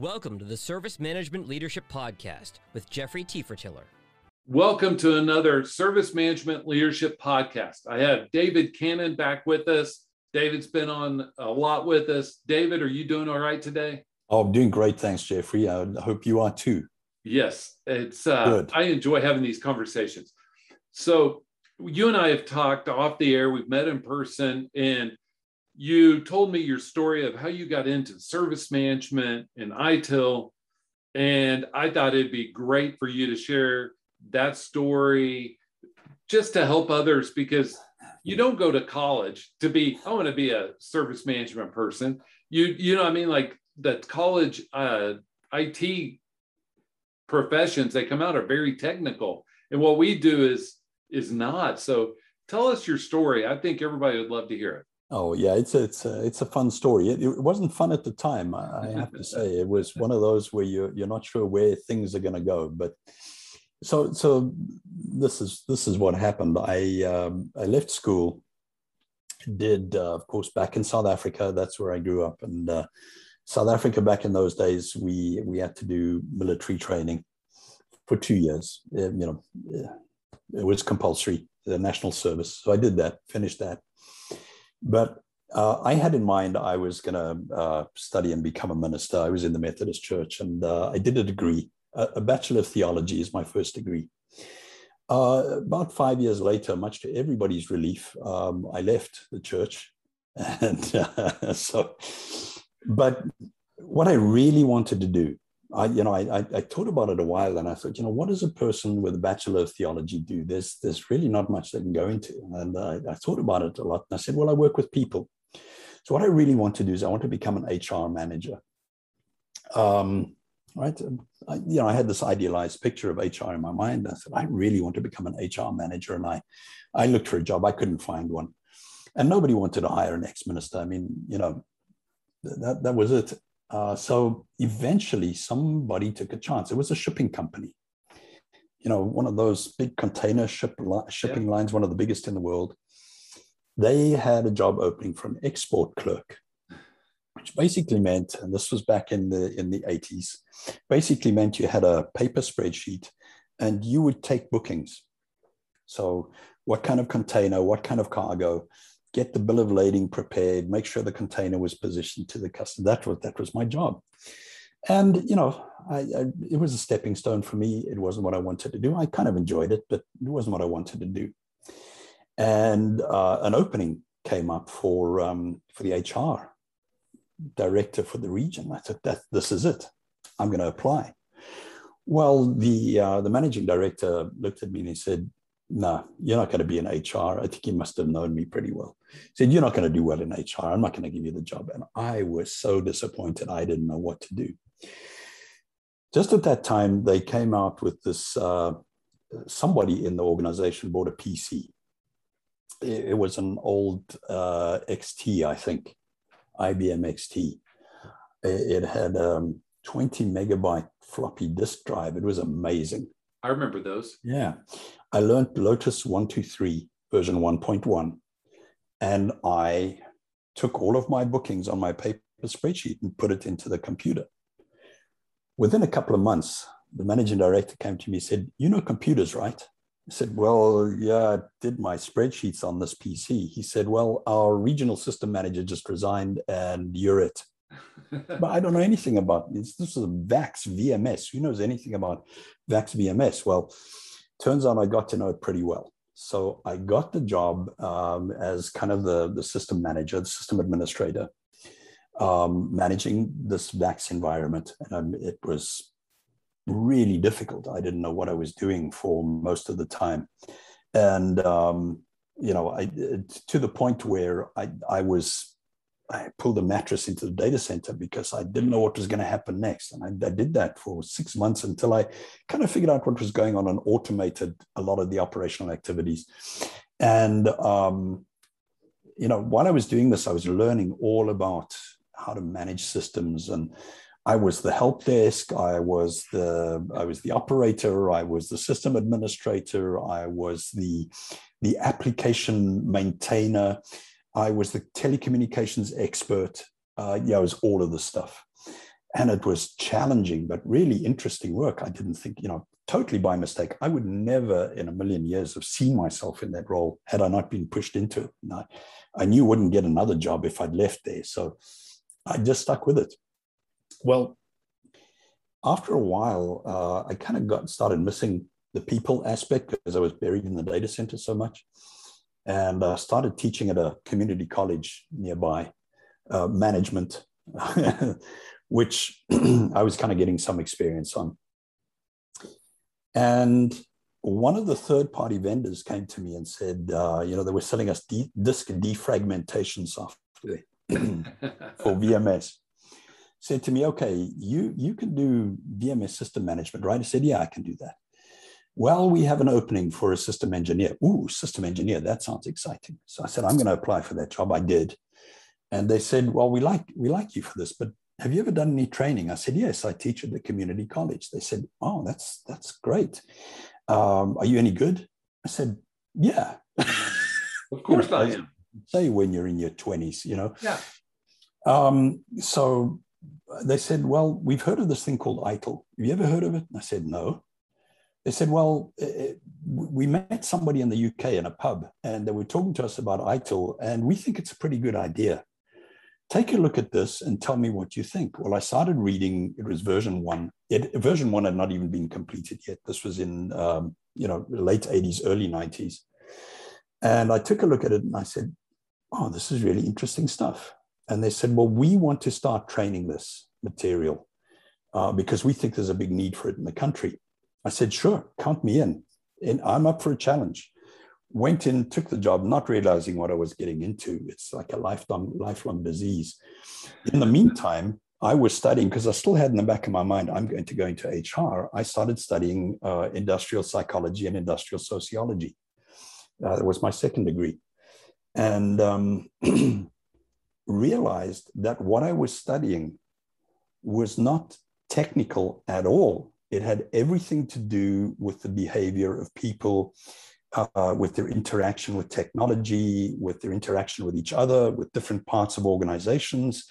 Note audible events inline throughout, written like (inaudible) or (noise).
Welcome to the Service Management Leadership Podcast with Jeffrey Tefertiller. Welcome to another Service Management Leadership Podcast. I have David Cannon back with us. David's been on a lot with us. David, are you doing all right today? Oh, I'm doing great. Thanks, Jeffrey. I hope you are too. Yes, it's uh, Good. I enjoy having these conversations. So you and I have talked off the air. We've met in person, and you told me your story of how you got into service management and ITIL. And I thought it'd be great for you to share that story just to help others because you don't go to college to be, I want to be a service management person. You, you know, I mean, like the college uh, IT professions, they come out are very technical. And what we do is is not. So tell us your story. I think everybody would love to hear it. Oh yeah, it's a, it's a, it's a fun story. It, it wasn't fun at the time, I, I have to say. It was one of those where you you're not sure where things are going to go. But so so this is this is what happened. I um, I left school, did uh, of course back in South Africa. That's where I grew up, and uh, South Africa back in those days we we had to do military training for two years. It, you know, it was compulsory, the national service. So I did that, finished that but uh, I had in mind I was going to uh, study and become a minister. I was in the Methodist Church and uh, I did a degree. A, a, Bachelor of Theology is my first degree. Uh, about five years later, much to everybody's relief, um, I left the church. (laughs) And uh, (laughs) so, but what I really wanted to do I, you know, I, I, thought about it a while and I thought, you know, what does a person with a Bachelor of Theology do? There's, there's really not much they can go into. And I, I thought about it a lot. And I said, well, I work with people. So what I really want to do is I want to become an HR manager. Um, right. I, you know, I had this idealized picture of HR in my mind. I said, I really want to become an HR manager. And I, I looked for a job. I couldn't find one. And nobody wanted to hire an ex-minister. I mean, you know, that, that was it. Uh, so eventually somebody took a chance. It was a shipping company, you know, one of those big container ship shipping yeah. lines, one of the biggest in the world. They had a job opening for an export clerk, which basically meant, and this was back in the in the 80s, basically meant you had a paper spreadsheet and you would take bookings. So what kind of container, what kind of cargo, get the bill of lading prepared, make sure the container was positioned to the customer. That was that was my job. And you know, I, I, it was a stepping stone for me. It wasn't what I wanted to do. I kind of enjoyed it, but it wasn't what I wanted to do. And uh, an opening came up for um, for the HR director for the region. I thought that this is it. I'm going to apply. Well, the uh, the managing director looked at me and he said, no, you're not going to be in HR. I think he must have known me pretty well. He said, You're not going to do well in HR. I'm not going to give you the job. And I was so disappointed. I didn't know what to do. Just at that time, they came out with this uh, somebody in the organization bought a PC. It, it was an old uh, XT, I think, IBM XT. It, it had um, 20 megabyte floppy disk drive. It was amazing. I remember those. Yeah. I learned Lotus 123 version 1.1, and I took all of my bookings on my paper spreadsheet and put it into the computer. Within a couple of months, the managing director came to me and said, You know computers, right? I said, Well, yeah, I did my spreadsheets on this PC. He said, Well, our regional system manager just resigned and you're it. (laughs) but I don't know anything about this. This is a VAX VMS. Who knows anything about VAX VMS? Well, turns out I got to know it pretty well. So I got the job um, as kind of the, the system manager, the system administrator, um, managing this VAX environment. And um, it was really difficult. I didn't know what I was doing for most of the time. And, um, you know, I, to the point where I, I was I pulled a mattress into the data center because I didn't know what was going to happen next. And I, I, did that for six months until I kind of figured out what was going on and automated a lot of the operational activities. And, um, you know, while I was doing this, I was learning all about how to manage systems. And I was the help desk, I was the, I was the operator, I was the system administrator, I was the, the application maintainer. I was the telecommunications expert. Uh, yeah, it was all of the stuff. and it was challenging but really interesting work. I didn't think you know totally by mistake. I would never in a million years have seen myself in that role had i not been pushed into it. And I, I knew I wouldn't get another job if i'd left there. So i just stuck with it. Well after a while uh, i kind of got started missing the people aspect because i was buried in the data center so much and uh, started teaching at a community college nearby uh, management (laughs) which (clears throat) I was kind of getting some experience on. And one of the third party vendors came to me and said, uh, you know, they were selling us de- disk defragmentation software (laughs) for VMS. Said to me, okay, you, you can do VMS system management, right? I said, yeah, I can do that. Well, we have an opening for a system engineer. Ooh, system engineer, that sounds exciting. So I said, I'm going to apply for that job. I did. And they said, well, we like, we like you for this, but have you ever done any training? I said, yes, I teach at the community college. They said, oh, that's, that's great. Um, are you any good? I said, yeah. (laughs) Of course I am. Say when you're in your 20s, you know? Yeah. Um, so they said, well, we've heard of this thing called ITIL. Have you ever heard of it? And I said, no. They said, well, it, we met somebody in the UK in a pub and they were talking to us about ITIL and we think it's a pretty good idea take a look at this and tell me what you think. Well, I started reading, it was version one. It, version one had not even been completed yet. This was in, um, you know, late 80s, early 90s. And I took a look at it and I said, oh, this is really interesting stuff. And they said, well, we want to start training this material uh, because we think there's a big need for it in the country. I said, sure, count me in. And I'm up for a challenge went in, took the job, not realizing what I was getting into. It's like a lifelong, lifelong disease. In the meantime, I was studying because I still had in the back of my mind, I'm going to go into HR. I started studying uh, industrial psychology and industrial sociology. Uh, that was my second degree. And um, (clears throat) realized that what I was studying was not technical at all. It had everything to do with the behavior of people uh, with their interaction with technology, with their interaction with each other, with different parts of organizations,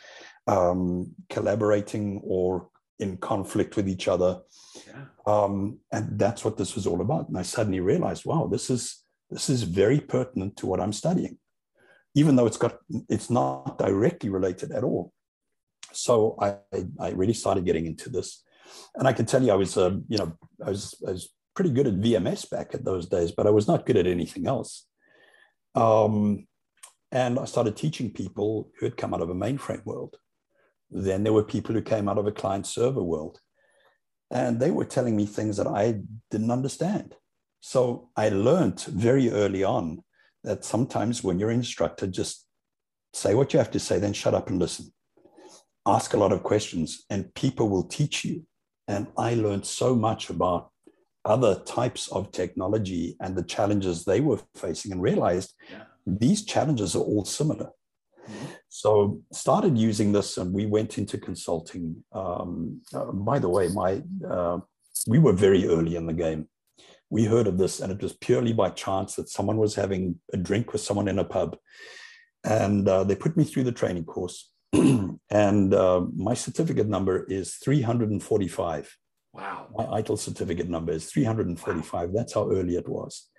um, collaborating or in conflict with each other. Yeah. Um, and that's what this was all about. And I suddenly realized, wow, this is this is very pertinent to what I'm studying, even though it's got it's not directly related at all. So I I really started getting into this, and I can tell you I was uh, you know I was I was pretty good at VMS back at those days, but I was not good at anything else. Um, and I started teaching people who had come out of a mainframe world. Then there were people who came out of a client server world. And they were telling me things that I didn't understand. So I learned very early on that sometimes when you're instructor, just say what you have to say, then shut up and listen. Ask a lot of questions, and people will teach you. And I learned so much about other types of technology and the challenges they were facing and realized yeah. these challenges are all similar. Mm-hmm. So started using this and we went into consulting. Um, uh, by the way, my uh, we were very early in the game. We heard of this and it was purely by chance that someone was having a drink with someone in a pub. And uh, they put me through the training course. (clears throat) and uh, my certificate number is 345. Wow. My ITIL certificate number is 345. Wow. That's how early it was.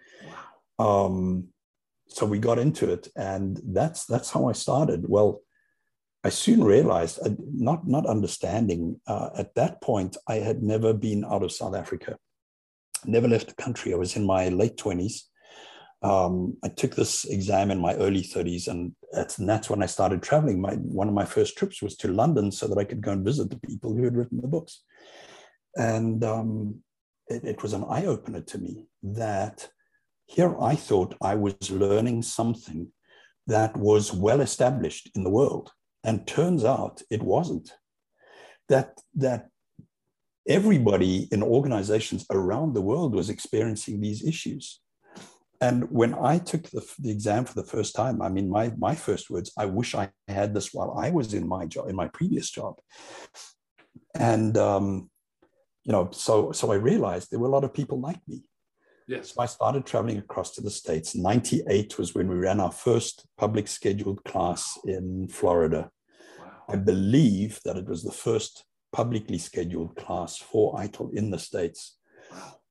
Wow. Um, so we got into it, and that's that's how I started. Well, I soon realized, uh, not not understanding uh, at that point, I had never been out of South Africa, never left the country. I was in my late twenties. Um, I took this exam in my early 30s, and that's, and that's when I started traveling. My one of my first trips was to London so that I could go and visit the people who had written the books. And um, it, it was an eye opener to me that here I thought I was learning something that was well established in the world. And turns out it wasn't. That, that everybody in organizations around the world was experiencing these issues. And when I took the, the, exam for the first time, I mean, my, my first words, I wish I had this while I was in my job, in my previous job. And um, you know, so so I realized there were a lot of people like me. Yes. So I started traveling across to the States. 98 was when we ran our first public scheduled class in Florida. Wow. I believe that it was the first publicly scheduled class for ITIL in the States.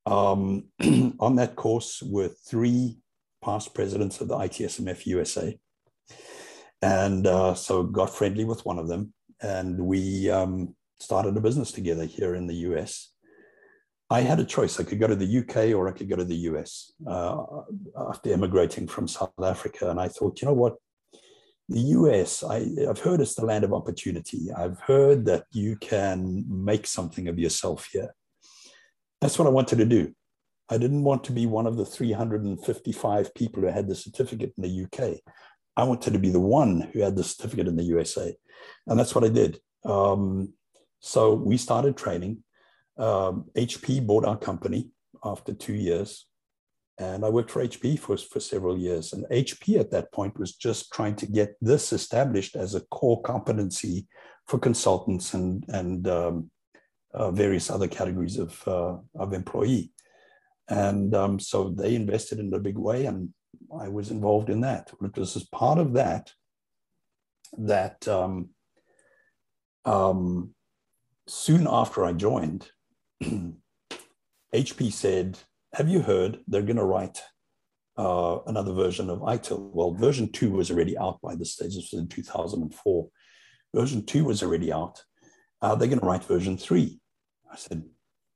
Um, (clears throat) on that course were three past presidents of the ITSMF USA. And uh, so got friendly with one of them. And we um, started a business together here in the US. I had a choice. I could go to the UK or I could go to the US uh, after immigrating from South Africa. And I thought, you know what? The US, I, I've heard it's the land of opportunity. I've heard that you can make something of yourself here. That's what I wanted to do. I didn't want to be one of the 355 people who had the certificate in the UK. I wanted to be the one who had the certificate in the USA. And that's what I did. Um, so we started training. Um, HP bought our company after two years. And I worked for HP for, for several years. And HP at that point was just trying to get this established as a core competency for consultants and, and um, uh, various other categories of, uh, of employee. And um, so they invested in a big way, and I was involved in that. It was as part of that that um, um, soon after I joined, (clears throat) HP said, Have you heard they're going to write uh, another version of ITIL? Well, version two was already out by the stage. This was in 2004. Version two was already out. Uh, they're going to write version three. I said,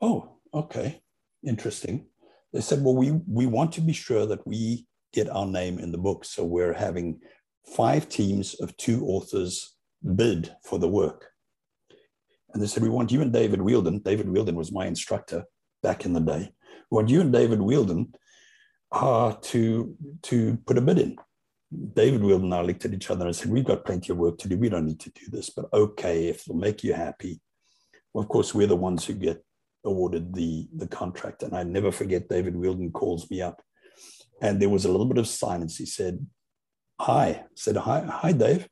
Oh, okay, interesting. They said, Well, we, we want to be sure that we get our name in the book. So we're having five teams of two authors bid for the work. And they said, We want you and David Wheeldon. David Wheeldon was my instructor back in the day. We want you and David Wheeldon uh, to, to put a bid in. David Wheeldon and I looked at each other and said, We've got plenty of work to do. We don't need to do this, but okay, if it'll make you happy. Well, of course, we're the ones who get awarded the, the contract. And I never forget David Wheeldon calls me up. And there was a little bit of silence. He said, Hi. I said, Hi, hi, Dave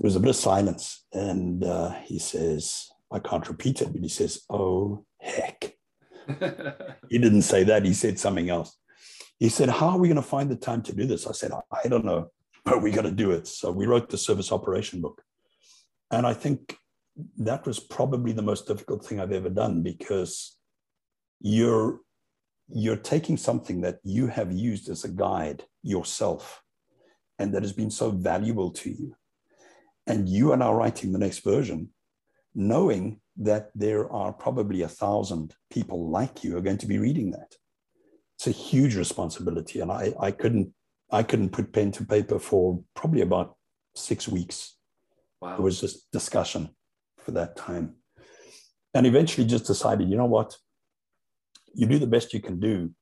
there was a bit of silence. And uh, he says, I can't repeat it, but he says, Oh, heck. (laughs) he didn't say that. He said something else. He said, How are we going to find the time to do this? I said, I don't know, but we got to do it. So we wrote the service operation book. And I think that was probably the most difficult thing I've ever done because you're you're taking something that you have used as a guide yourself and that has been so valuable to you and you are now writing the next version, knowing that there are probably a thousand people like you are going to be reading that. It's a huge responsibility. And I, I couldn't I couldn't put pen to paper for probably about six weeks. Wow. It was just discussion for that time. And eventually just decided, you know what? You do the best you can do.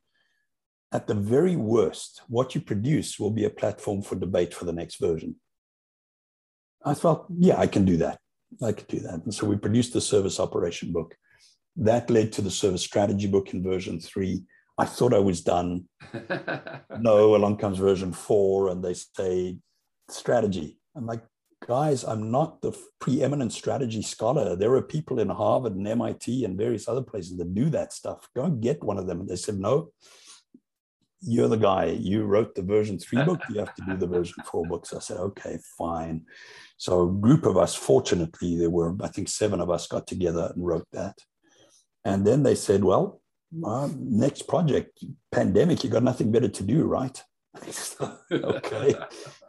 At the very worst, what you produce will be a platform for debate for the next version. I thought, yeah, I can do that. I could do that. And so we produced the service operation book. That led to the service strategy book in version three. I thought I was done. (laughs) no, along comes version four, and they say strategy. I'm like, guys, I'm not the preeminent strategy scholar. There are people in Harvard and MIT and various other places that do that stuff. Go and get one of them. And they said, no, you're the guy. You wrote the version three book. You have to do the version four books. I said, okay, fine. So a group of us, fortunately, there were, I think seven of us got together and wrote that. And then they said, well, uh, next project, pandemic, you got nothing better to do, right? (laughs) okay,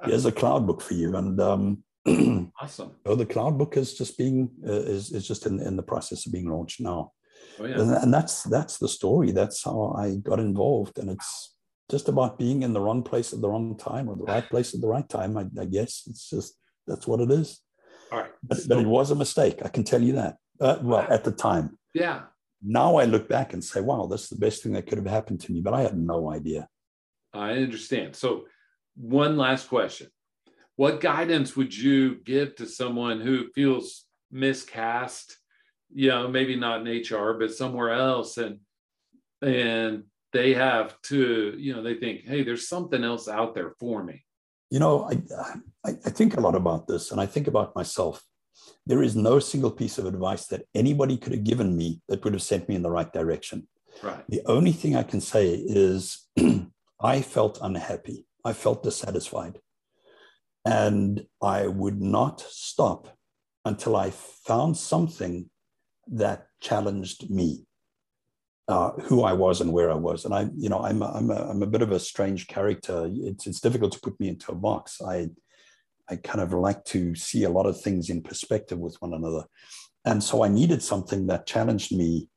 here's a cloud book for you. And um, (clears throat) awesome. So the cloud book is just being, uh, is, is just in, in the process of being launched now. Oh, yeah. and, and that's that's the story. That's how I got involved, and it's just about being in the wrong place at the wrong time or the right place at the right time. I, I guess it's just that's what it is. All right. But, so, but, it was a mistake. I can tell you that. Uh, well, at the time. Yeah. Now I look back and say, wow, that's the best thing that could have happened to me. But I had no idea. I understand. So, one last question What guidance would you give to someone who feels miscast? You know, maybe not in HR, but somewhere else, and and they have to, you know, they think, hey, there's something else out there for me. You know, I, I, I think a lot about this and I think about myself. There is no single piece of advice that anybody could have given me that would have sent me in the right direction. Right. The only thing I can say is (clears throat) I felt unhappy. I felt dissatisfied. And I would not stop until I found something that challenged me, uh, who I was and where I was. And I, you know, I'm a, I'm a, I'm a bit of a strange character. It's it's difficult to put me into a box. I I kind of like to see a lot of things in perspective with one another. And so I needed something that challenged me.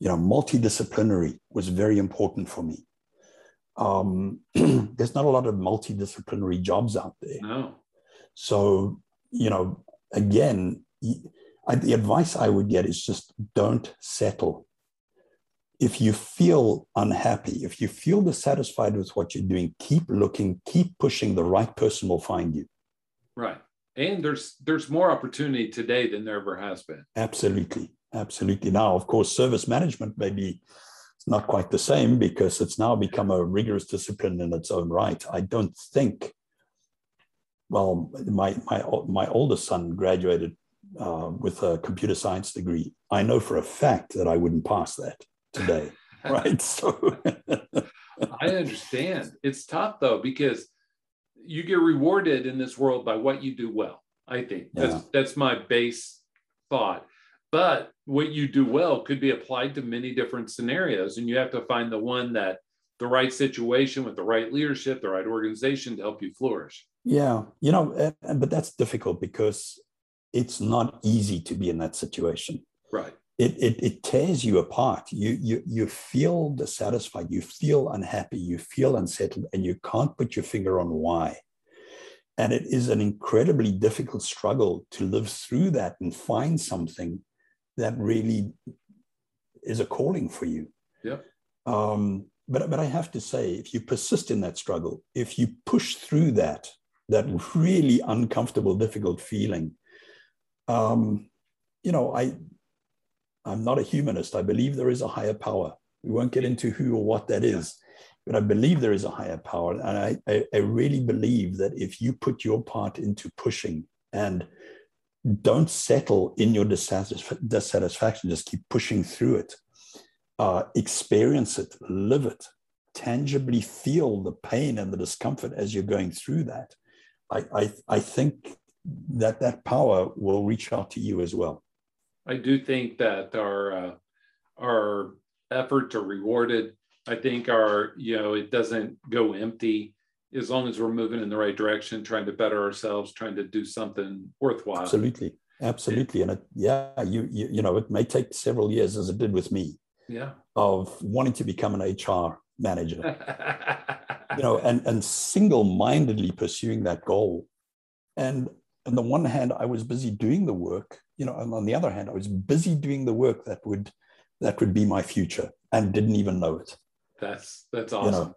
You know, multidisciplinary was very important for me. Um, (clears throat) there's not a lot of multidisciplinary jobs out there. No. So, you know, again, I, the advice I would get is just don't settle. If you feel unhappy, if you feel dissatisfied with what you're doing, keep looking, keep pushing. The right person will find you. Right. And there's there's more opportunity today than there ever has been. Absolutely. Absolutely. Now, of course, service management may be it's not quite the same because it's now become a rigorous discipline in its own right. I don't think well, my my my oldest son graduated uh, with a computer science degree. I know for a fact that I wouldn't pass that today, (laughs) right? So I understand. It's tough though because you get rewarded in this world by what you do well. I think that's that's my base thought. But what you do well could be applied to many different scenarios, and you have to find the one that the right situation with the right leadership, the right organization to help you flourish. Yeah, you know, but that's difficult because it's not easy to be in that situation. Right. It, it, it tears you apart. You, you, you feel dissatisfied, you feel unhappy, you feel unsettled, and you can't put your finger on why. And it is an incredibly difficult struggle to live through that and find something that really is a calling for you. Yeah. Um, but, but I have to say, if you persist in that struggle, if you push through that, that really uncomfortable, difficult feeling, um, you know, I, I'm not a humanist. I believe there is a higher power. We won't get into who or what that is, but I believe there is a higher power. And I, I, I really believe that if you put your part into pushing and don't settle in your dissatisfaction, just keep pushing through it, uh, experience it, live it, tangibly feel the pain and the discomfort as you're going through that. I, I, I think that that power will reach out to you as well. I do think that our uh, our efforts are rewarded. I think our you know it doesn't go empty as long as we're moving in the right direction, trying to better ourselves, trying to do something worthwhile. Absolutely, absolutely, and it, yeah, you, you you know it may take several years as it did with me. Yeah, of wanting to become an HR manager, (laughs) you know, and and single mindedly pursuing that goal, and on the one hand, I was busy doing the work, you know, and on the other hand, I was busy doing the work that would that would be my future and didn't even know it. That's that's awesome. You know,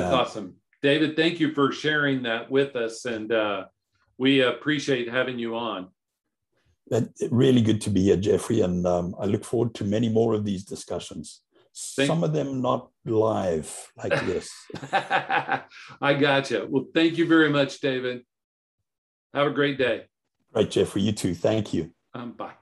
that's awesome. David, thank you for sharing that with us. And uh, we appreciate having you on. really good to be here, Jeffrey. And um, I look forward to many more of these discussions. Thank Some of them not live like (laughs) this. I gotcha. Well, thank you very much, David. Have a great day. Right, Jeffrey. You too. Thank you. Um, bye.